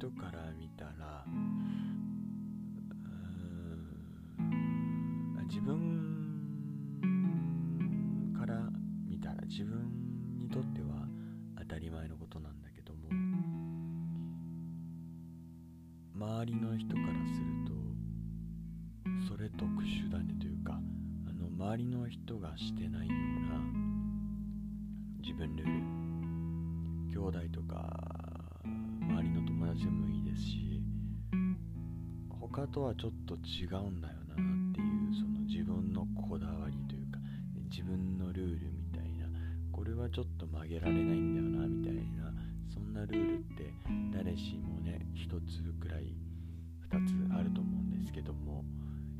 人から見たら自分から見たら自分にとっては当たり前のことなんだけども周りの人からするとそれ特殊だねというかあの周りの人がしてないような自分ルール兄弟とか周りの友達でもいいですし他とはちょっと違うんだよなっていうその自分のこだわりというか自分のルールみたいなこれはちょっと曲げられないんだよなみたいなそんなルールって誰しもね一つくらい二つあると思うんですけども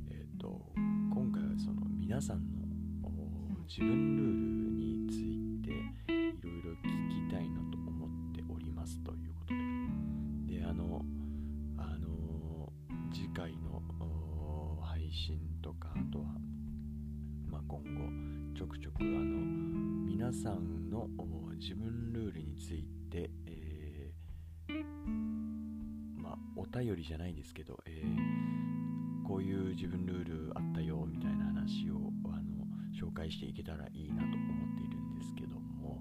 えっ、ー、と今回はその皆さんの自分ルールついて、えー、まあ、お便りじゃないんですけど、えー、こういう自分ルールあったよみたいな話をあの紹介していけたらいいなと思っているんですけども、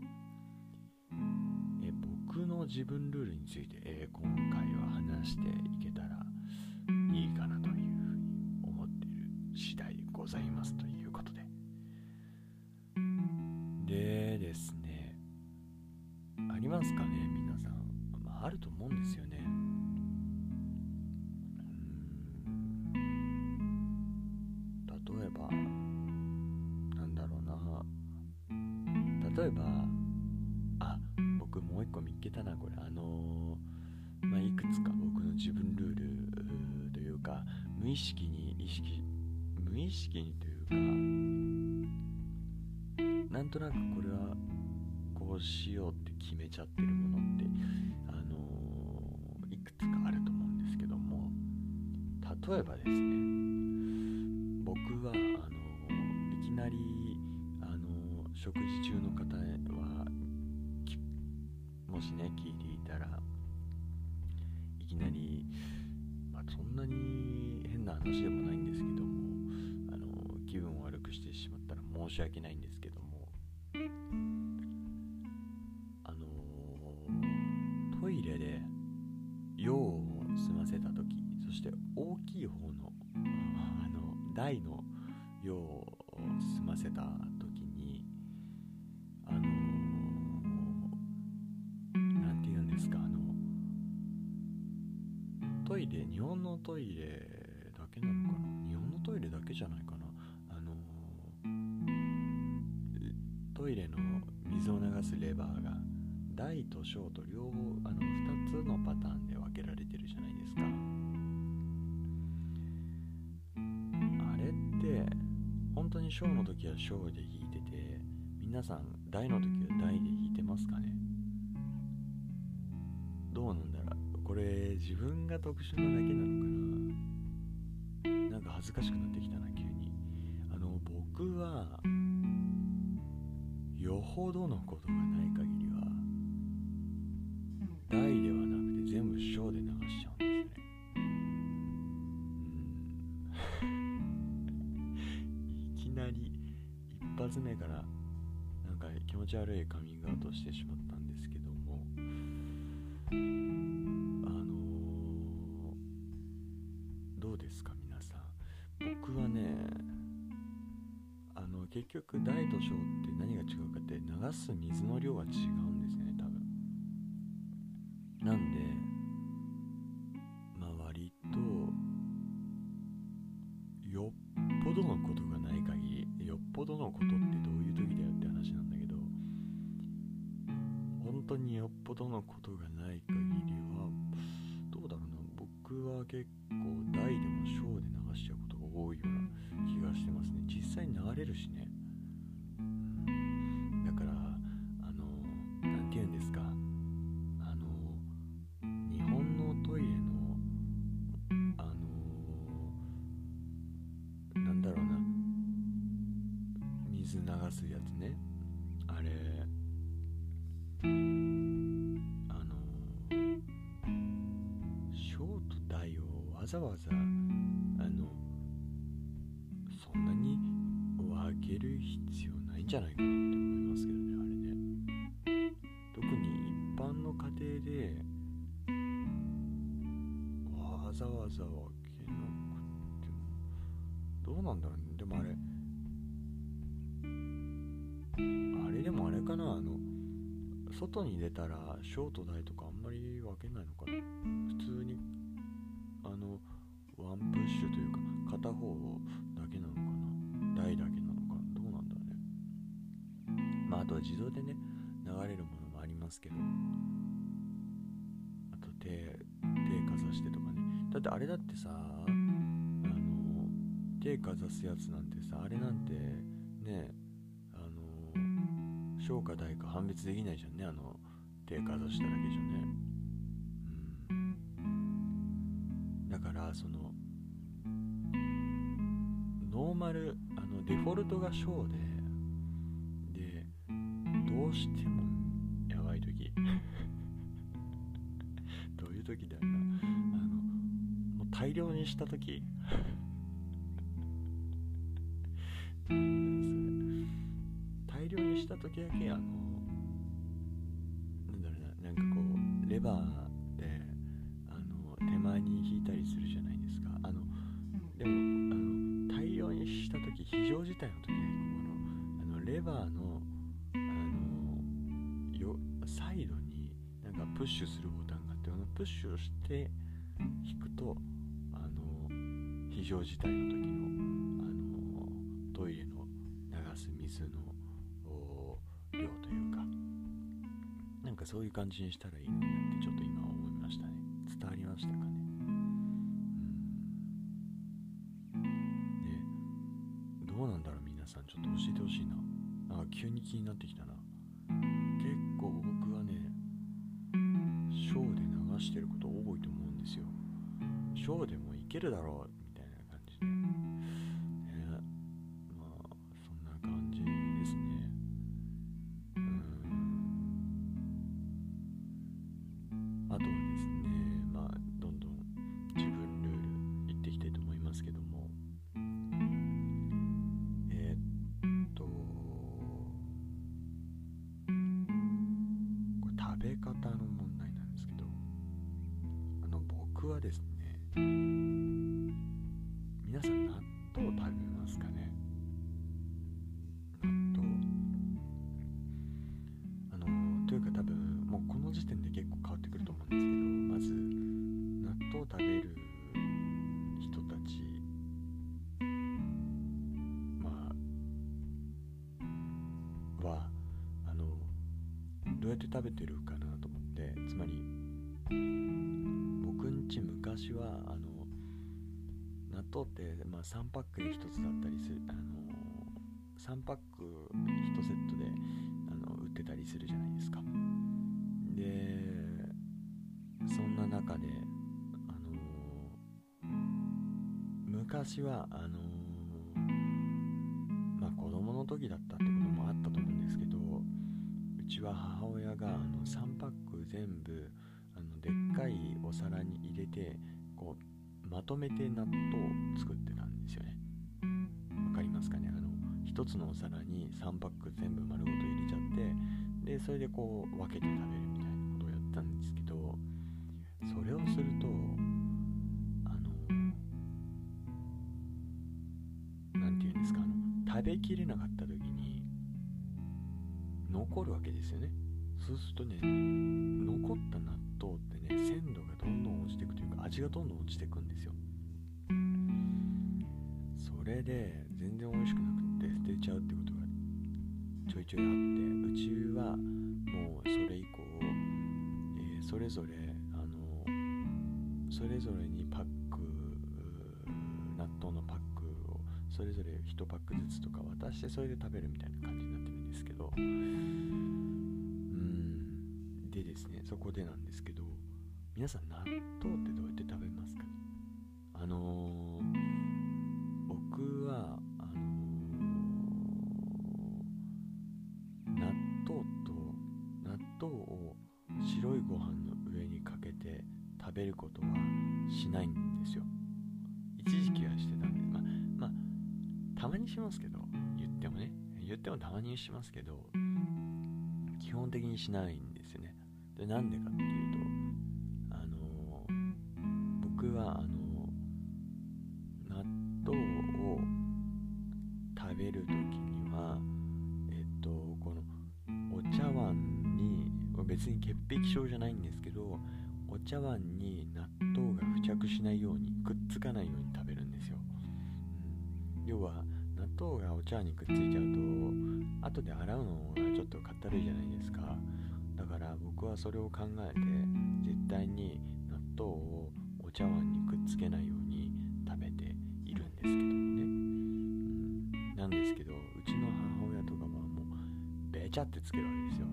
えー、僕の自分ルールについて、え今回は話していけたらなんとなくこれはこうしようって決めちゃってるものって、あのー、いくつかあると思うんですけども例えばですね僕はあのー、いきなり、あのー、食事中の方はもしね聞いていたらいきなり、まあ、そんなに変な話でもないんですけども、あの気分を悪くしてしまったら申し訳ないんですけどもトイレだけなのかな？日本のトイレだけじゃないかな？トイレの水を流すレバーが大と小と両方あの2つのパターンで分けられてるじゃないですか。あれって本当に小の時は小で弾いてて皆さん大の時は大で弾いてますかね？どうなんだろう？これ自分が特殊なだけなのかな。なんか恥ずかしくなってきたな急に。あの僕はよほどのことがない限りは大ではなくて全部小で流しちゃうんですね。うん。いきなり一発目からなんか気持ち悪いカミングアウトしてしまったんですけども。結局大と小って何が違うかって流す水の量が違うんですね多分。なんでざわざあのそんなに分ける必要ないんじゃないかなって思いますけどねあれね。特に一般の家庭でわざわざ分けなくてもどうなんだろうね。でもあれあれでもあれかなあの外に出たら小と大とかあんまり分けないのかな。普通にあのワンプッシュというか片方だけなのかな？大だけなのか？どうなんだろうね。まああとは自動でね流れるものもありますけど。あと手手かざしてとかね。だってあれだってさあの手かざすやつなんてさあれなんてねあの小か大か判別できないじゃんね。あの手かざしただけじゃね。そのノーマルあのデフォルトが小ででどうしてもやばい時。どういう時だよな。あのもう大量にした時。大量にした時だけあのなんだろうななんかこうレバーして引くとあの非常事態の時のあのトイレの流す水の量というかなんかそういう感じにしたらいいのになってちょっと今思いましたね。伝わりましたかね。うん。でどうなんだろう皆さん。ちょっと教えてほしいな。なんか急に気になってきたな。今日でもいけるだろう。食べてるかなと思ってつまり僕んち昔はあの納豆って、まあ、3パックで1つだったりするあの3パック1セットであの売ってたりするじゃないですか。でそんな中であの昔はあのまあ子供の時だったって全部あのでっかいお皿に入れてこうまとめて納豆を作ってたんですよね。わかりますかね？あの1つのお皿に3パック全部丸ごと入れちゃってでそれでこう分けて食べるみたいなことをやったんですけどそれをするとあの何て言うんですか？あの食べきれなかった時に残るわけですよね。そうするとね残った納豆ってね鮮度がどんどん落ちていくというか味がどんどん落ちていくんですよ。それで全然美味しくなくて捨てちゃうってことがちょいちょいあってうちはもうそれ以降、えー、それぞれあのそれぞれにパック納豆のパックをそれぞれ1パックずつとか渡してそれで食べるみたいな感じになってるんですけどでですねそこでなんですけど皆さん納豆ってどうやって食べますか？あのー、僕はあのー、納豆と納豆を白いご飯の上にかけて食べることはしないんですよ。一時期はしてたんでまあまあたまにしますけど言ってもね言ってもたまにしますけど基本的にしないんですよね。でなんでかっていうとあの僕はあの納豆を食べる時にはえっとこのお茶碗に別に潔癖症じゃないんですけどお茶碗に納豆が付着しないようにくっつかないように食べるんですよ、うん、要は納豆がお茶碗にくっついちゃうと後で洗うのがちょっとかったるいじゃないですか。だから僕はそれを考えて絶対に納豆をお茶碗にくっつけないように食べているんですけどもね、うん、なんですけどうちの母親とかはもうべちゃってつけるわけですよ。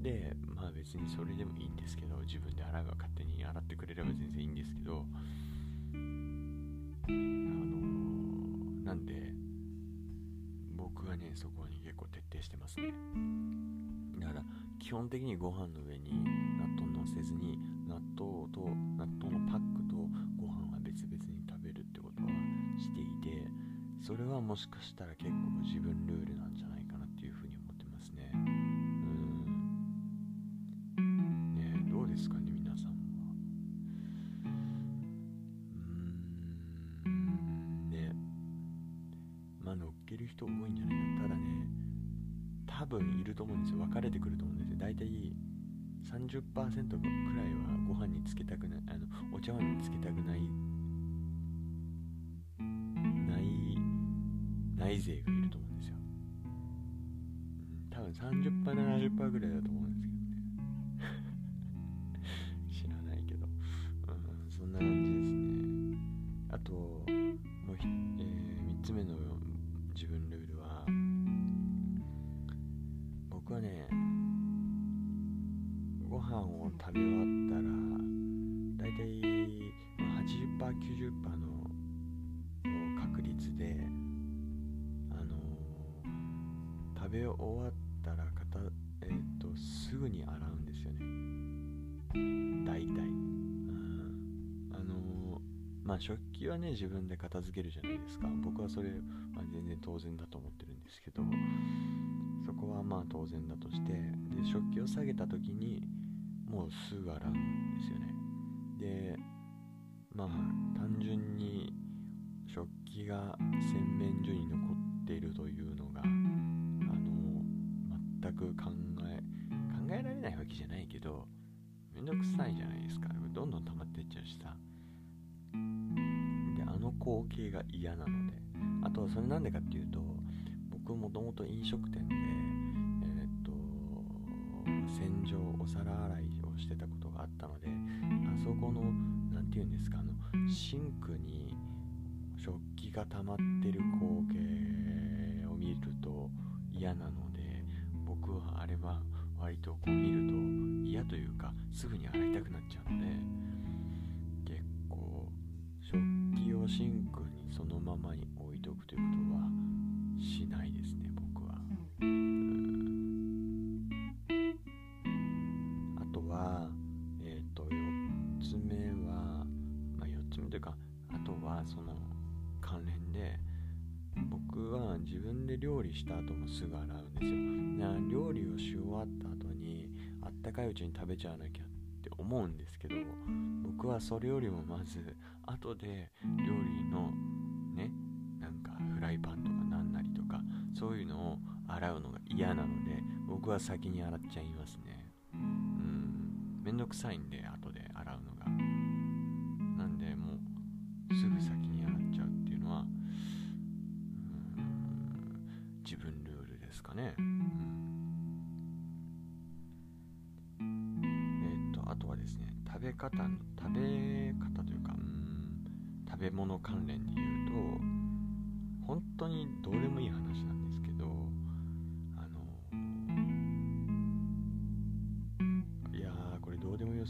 でまあ別にそれでもいいんですけど自分で洗うが勝手に洗ってくれれば全然いいんですけどあのなんで僕はねそこに結構徹底してますね。だから基本的にご飯の上に納豆のせずに納豆と納豆のパックとご飯は別々に食べるってことはしていてそれはもしかしたら結構自分ルールなんじゃないつけたくないあのお茶碗につけたくないないない勢がいると思うんですよ、多分 30%70% ぐらいだと思うんですけど。はね自分で片付けるじゃないですか。僕はそれ、まあ、全然当然だと思ってるんですけどそこはまあ当然だとしてで食器を下げた時にもうすぐ洗うんですよね。でまあ単純に食器が洗面所に残っているというのがあの全く考え考えられないわけじゃないけどめんどくさいじゃないですか。どんどん溜まってっちゃうしさ。光景が嫌なのであとはそれなんでかっていうと僕もともと飲食店でえー、っと洗浄お皿洗いをしてたことがあったのであそこの何て言うんですかあのシンクに食器が溜まってる光景を見ると嫌なので僕はあれは割とこう見ると嫌というかすぐに洗いたくなっちゃうので器をシンクにそのままに置いておくということはしないですね僕は。あとはえっ、ー、と4つ目はまあ4つ目というかあとはその関連で僕は自分で料理した後もすぐ洗うんですよ料理をし終わった後にあったかいうちに食べちゃわなきゃって思うんですけど僕はそれよりもまず後で料理のねなんかフライパンとかなんなりとかそういうのを洗うのが嫌なので僕は先に洗っちゃいますね。うん。めんどくさいんで後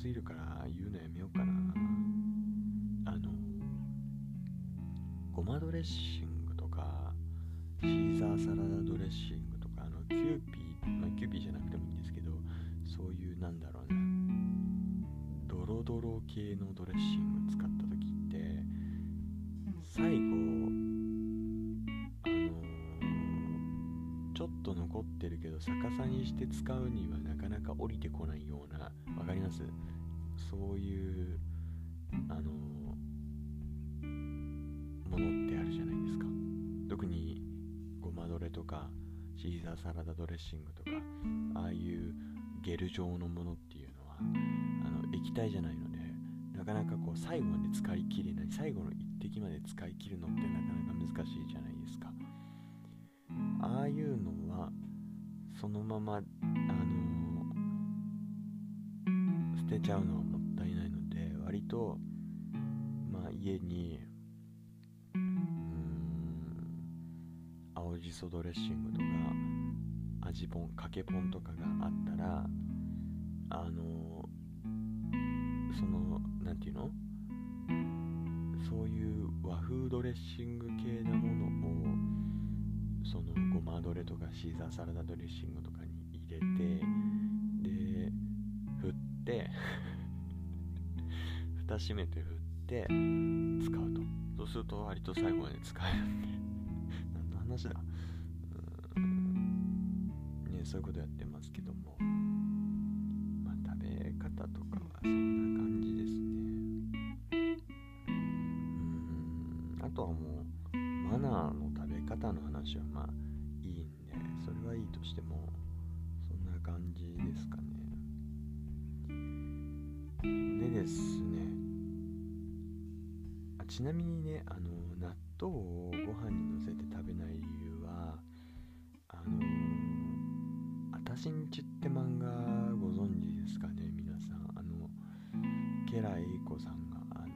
すぎるから言うのやめようかな。あのごまドレッシングとかシーザーサラダドレッシングとかあのキューピーまあキューピーじゃなくてもいいんですけどそういうなんだろうなドロドロ系のドレッシング。るけど逆さにして使うにはなかなか降りてこないような分かります？そういうあのものってあるじゃないですか。特にごまどれとかシーザーサラダドレッシングとかああいうゲル状のものっていうのはあの液体じゃないのでなかなかこう最後まで使い切れない最後の一滴まで使い切るのってなかなか難しいじゃないですか。ああいうのはそのままあのー、捨てちゃうのはもったいないので割とまあ家にうん青じそドレッシングとか味ぽんかけぽんとかがあったらあのー、その何て言うの？そういう和風ドレッシング系なものをそのごまどれとかシーザーサラダドレッシングとかに入れてで振って 蓋閉めて振って使うと。そうすると割と最後まで使えるんで。何の話だ？うん。ねそういうことやってますけども。まあ食べ方とかはそんな感じですね。うん。あとはもうマナーの方の話はまあいいんでそれはいいとしてもそんな感じですかね。でですねあちなみにねあの納豆をご飯にのせて食べない理由はあの「あたしんち」って漫画ご存知ですかね皆さん。あの家来英子さんがあの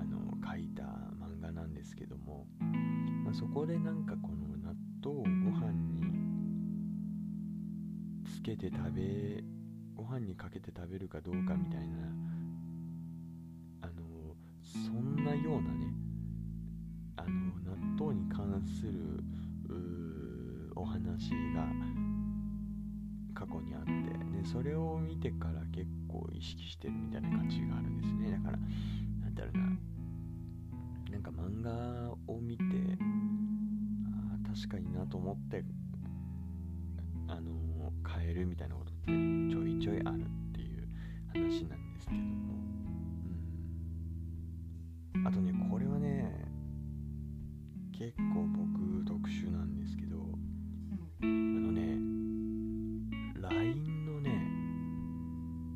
あの書いた漫画なんですけども。まあ、そこでなんかこの納豆をご飯につけて食べご飯にかけて食べるかどうかみたいなあのそんなようなねあの納豆に関するお話が過去にあってでそれを見てから結構意識してるみたいな感じがあるんですね。だからなんだろうななんか漫画を見て確かになと思ってあの変えるみたいなことってちょいちょいあるっていう話なんですけども、うん、あとねこれはね結構僕特殊なんですけどあのね LINE のね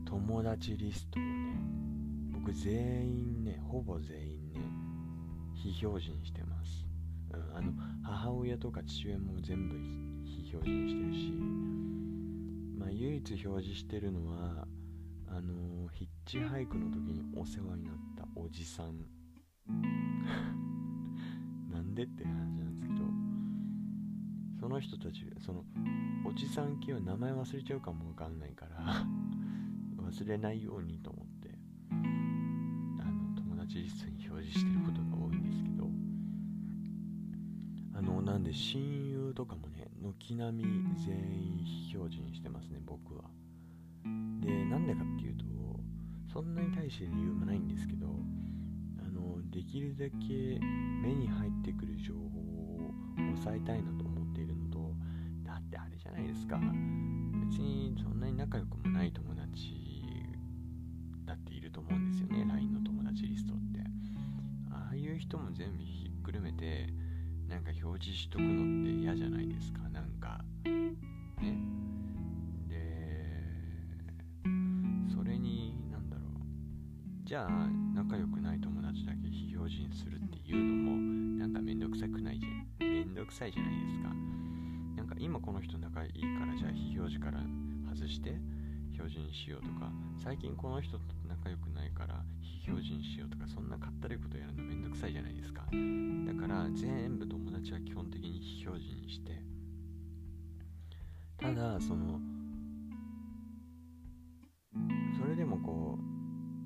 友達リストをね僕全員ねほぼ全員ね非表示にしてます、母親とか父親も全部非表示にしてるしまあ唯一表示してるのはあのヒッチハイクの時にお世話になったおじさん。なんでって話なんですけどその人たちそのおじさん系は名前忘れちゃうかもわかんないから 忘れないようにと思ってあの友達リストに表示してることが多いんですけどあのなんで親友とかもね軒並み全員非表示にしてますね僕は。でなんでかっていうとそんなに大して理由もないんですけどあのできるだけ目に入ってくる情報を抑えたいなと思っているのとだってあれじゃないですか。別にそんなに仲良くもない友達だっていると思うんですよね LINE の友達リストって。ああいう人も全部ひっくるめてなんか表示しとくのって嫌じゃないですか？なんかね？でそれになんだろう。じゃあ仲良くない友達だけ非表示にするっていうのもなんかめんどくさくないじゃんめんどくさいじゃないですか。なんか今この人仲いいからじゃあ非表示から外して表示にしようとか最近この人と仲良くないから非表示にしようとかそんなかったるいことやるのめんどくさいじゃないですか。だから全部友達は基本的に非表示にしてただそのそれでもこ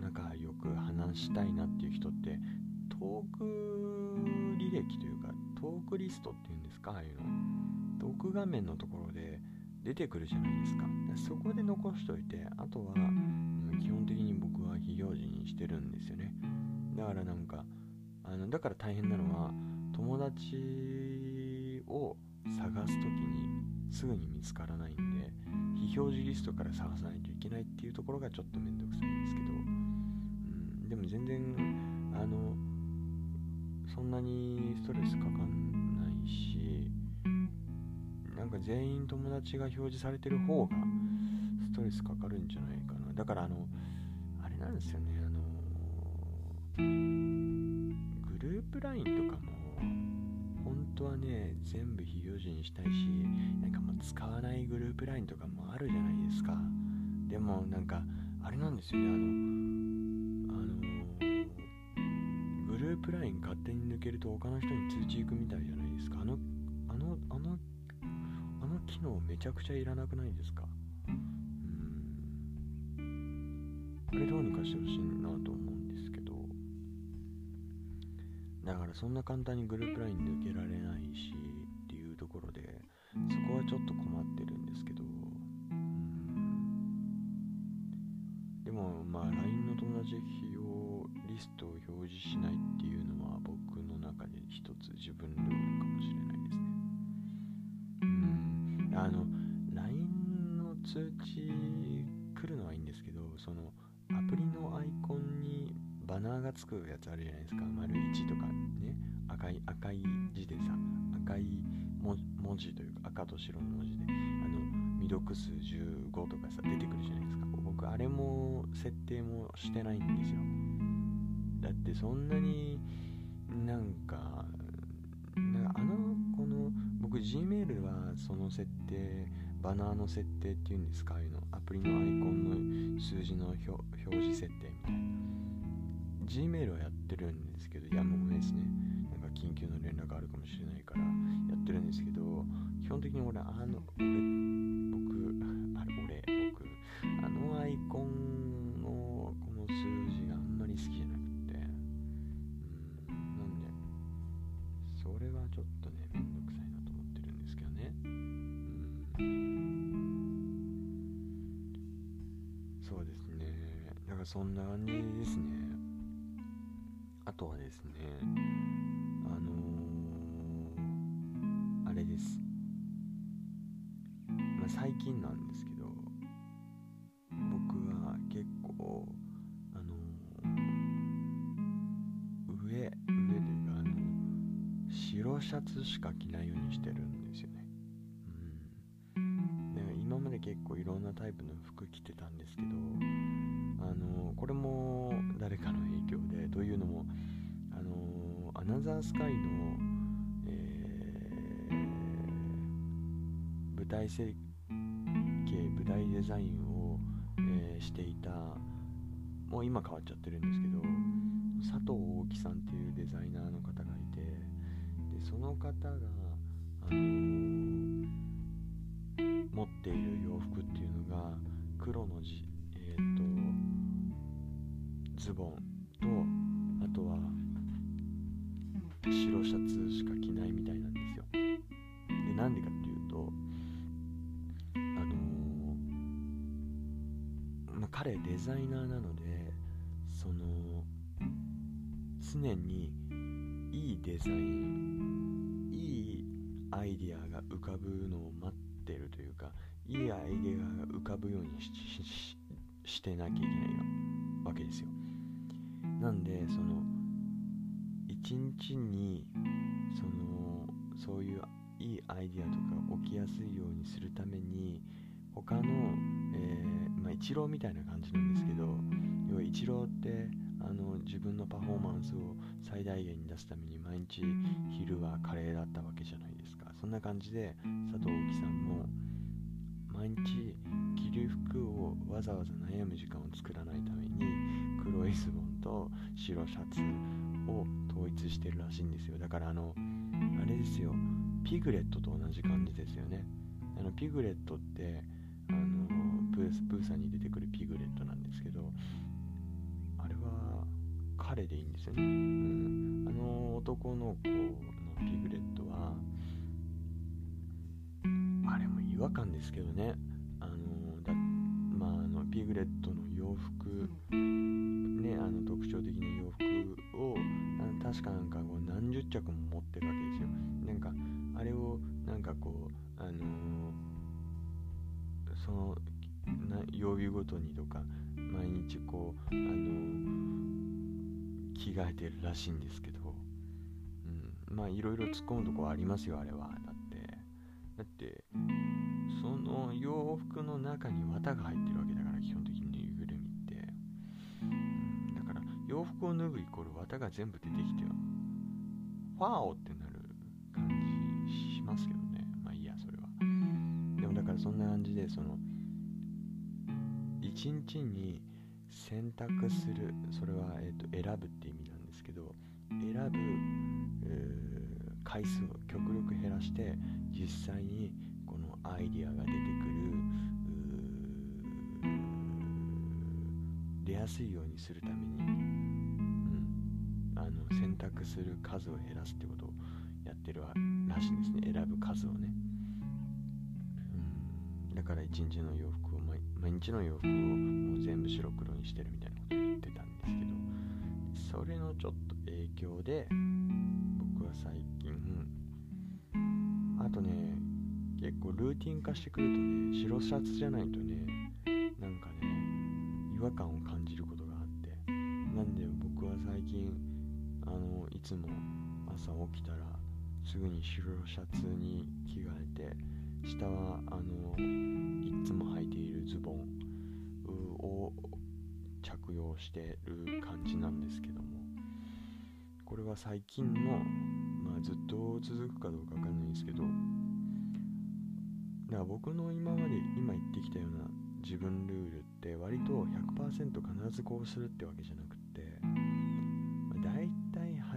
う仲良く話したいなっていう人ってトーク履歴というかトークリストっていうんですかああいうの。トーク画面のところで出てくるじゃないですか。そこで残しといてあとは、基本的に僕は非表示にしてるんですよね。だからなんかあのだから大変なのは友達を探す時にすぐに見つからないんで非表示リストから探さないといけないっていうところがちょっとめんどくさいんですけど、うん、でも全然あのそんなにストレスかかんないか全員友達が表示されてる方がストレスかかるんじゃないかな。だからあのあれなんですよね。あのグループ LINE とかも本当はね全部非表示にしたいしなんかもう使わないグループ LINE とかもあるじゃないですか。でもなんかあれなんですよね。あのあのグループ LINE 勝手に抜けると他の人に通知行くみたいじゃないですか。あの機能めちゃくちゃいらなくないですか？うん。あれどうにかしてほしいなと思うんですけど。だからそんな簡単にグループ LINE 抜けられないしっていうところでそこはちょっと困ってるんですけど。でもまあ LINE の友達費用リストを表示しないっていうのは僕の中で一つ自分ルール通知来るのはいいんですけどそのアプリのアイコンにバナーがつくやつあるじゃないですか。丸1とかね。赤い赤い字でさ赤い文字というか赤と白の文字で。あの未読数15とかさ出てくるじゃないですか。僕あれも設定もしてないんですよ。だってそんなになんかなんかあのこの僕 Gmail はその設定バナーの設定っていうんですか？ああいうのアプリのアイコンの数字の表示設定みたいな Gmail はやってるんですけど、いやもうごめんですね。なんか緊急の連絡あるかもしれないからやってるんですけど、基本的に俺、あの、俺、そんな感じですね。あとはですねあのー、あれです、まあ、最近なんですけど僕は結構あのー、上上というかあの白シャツしか着ないようにしてるんですよね。うん。で今まで結構いろんなタイプの服着てたんですけどあのこれも誰かの影響でというのもあのアナザースカイの、えー、舞台設計舞台デザインを、えー、していたもう今変わっちゃってるんですけど佐藤大樹さんっていうデザイナーの方がいてでその方が、あの、持っている洋服っていうのが黒のじ、ズボンとあとは白シャツしか着ないみたいなんですよ。でなんでかっていうとあのー、まあ、彼デザイナーなのでその常にいいデザインいいアイディアが浮かぶのを待ってるというかいいアイディアが浮かぶようにしてなきゃいけないわけですよ。なんでその一日にそのそういういいアイディアとか起きやすいようにするために他の、えー、まあ、イチローみたいな感じなんですけど要はイチローってあの自分のパフォーマンスを最大限に出すために毎日昼はカレーだったわけじゃないですか。そんな感じで佐藤大樹さんも毎日着る服をわざわざ悩む時間を作らないために黒いズボンと白シャツを統一してるらしいんですよ。だからあのあれですよ。ピグレットと同じ感じですよね。あのピグレットってあのブースブーサに出てくるピグレットなんですけどあれは彼でいいんですよね、うん、あの男の子のピグレットはあれも違和感ですけどね。あのだまああのピグレットの洋服ねあの特徴的な洋服を確かなんかこう何十着も持ってるわけですよ。なんかあれをなんかこうあのー、その曜日ごとにとか毎日こうあのー、着替えてるらしいんですけど、うん、まあいろいろ突っ込むとこありますよあれは。だって。だってその洋服の中に綿が入ってるわけ洋服を脱ぐイコール綿が全部出てきてファーオってなる感じしますけどね。まあいいやそれは。でもだからそんな感じでその一日に選択するそれは、えーと、選ぶって意味なんですけど選ぶ回数を極力減らして実際にこのアイディアが出てくる出やすいようにするために、あの選択する数を減らすってことをやってるらしいんですね。選ぶ数をね、うん、だから一日の洋服を毎日の洋服をもう全部白黒にしてるみたいなことを言ってたんですけどそれのちょっと影響で僕は最近あとね結構ルーティン化してくるとね白シャツじゃないとねなんかね違和感を感じることがあって。なんで僕は最近あのいつも朝起きたらすぐに白シャツに着替えて下はあのいつも履いているズボンを着用してる感じなんですけどもこれは最近の、まあ、ずっと続くかどうかわかんないんですけどだから僕の今まで今言ってきたような自分ルールって割と100%必ずこうするってわけじゃなくて、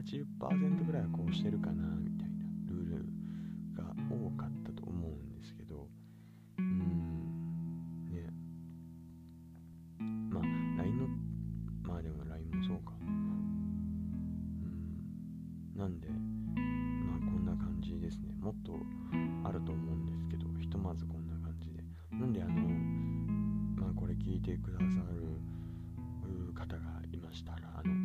80%ぐらいはこうしてるかなみたいなルールが多かったと思うんですけどうんね。まあ LINE のまあでも LINE もそうか。うんなんでまあこんな感じですね。もっとあると思うんですけどひとまずこんな感じで。なんであのまあこれ聞いてくださる方がいましたらあの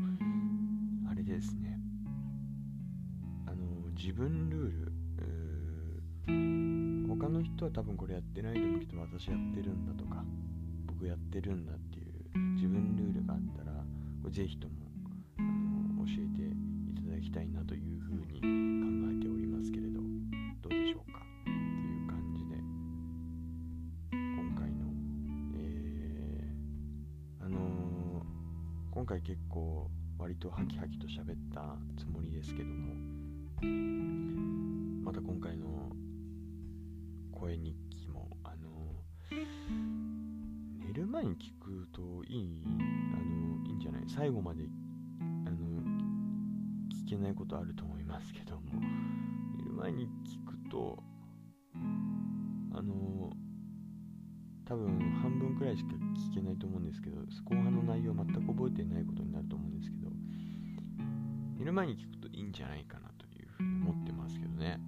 自分ルール他の人は多分これやってないと思うけど私やってるんだとか僕やってるんだっていう自分ルールがあったらぜひともあの教えていただきたいなというふうに考えておりますけれどどうでしょうか？っていう感じで今回のえー、あのー、今回結構割とハキハキと喋ったつもりですけどもまた今回の声日記もあの寝る前に聞くといいあのいいんじゃない？最後まであの聞けないことあると思いますけども寝る前に聞くとあの多分半分くらいしか聞けないと思うんですけど後半の内容全く覚えてないことになると思うんですけど寝る前に聞くといいんじゃないかなと。思ってますけどね。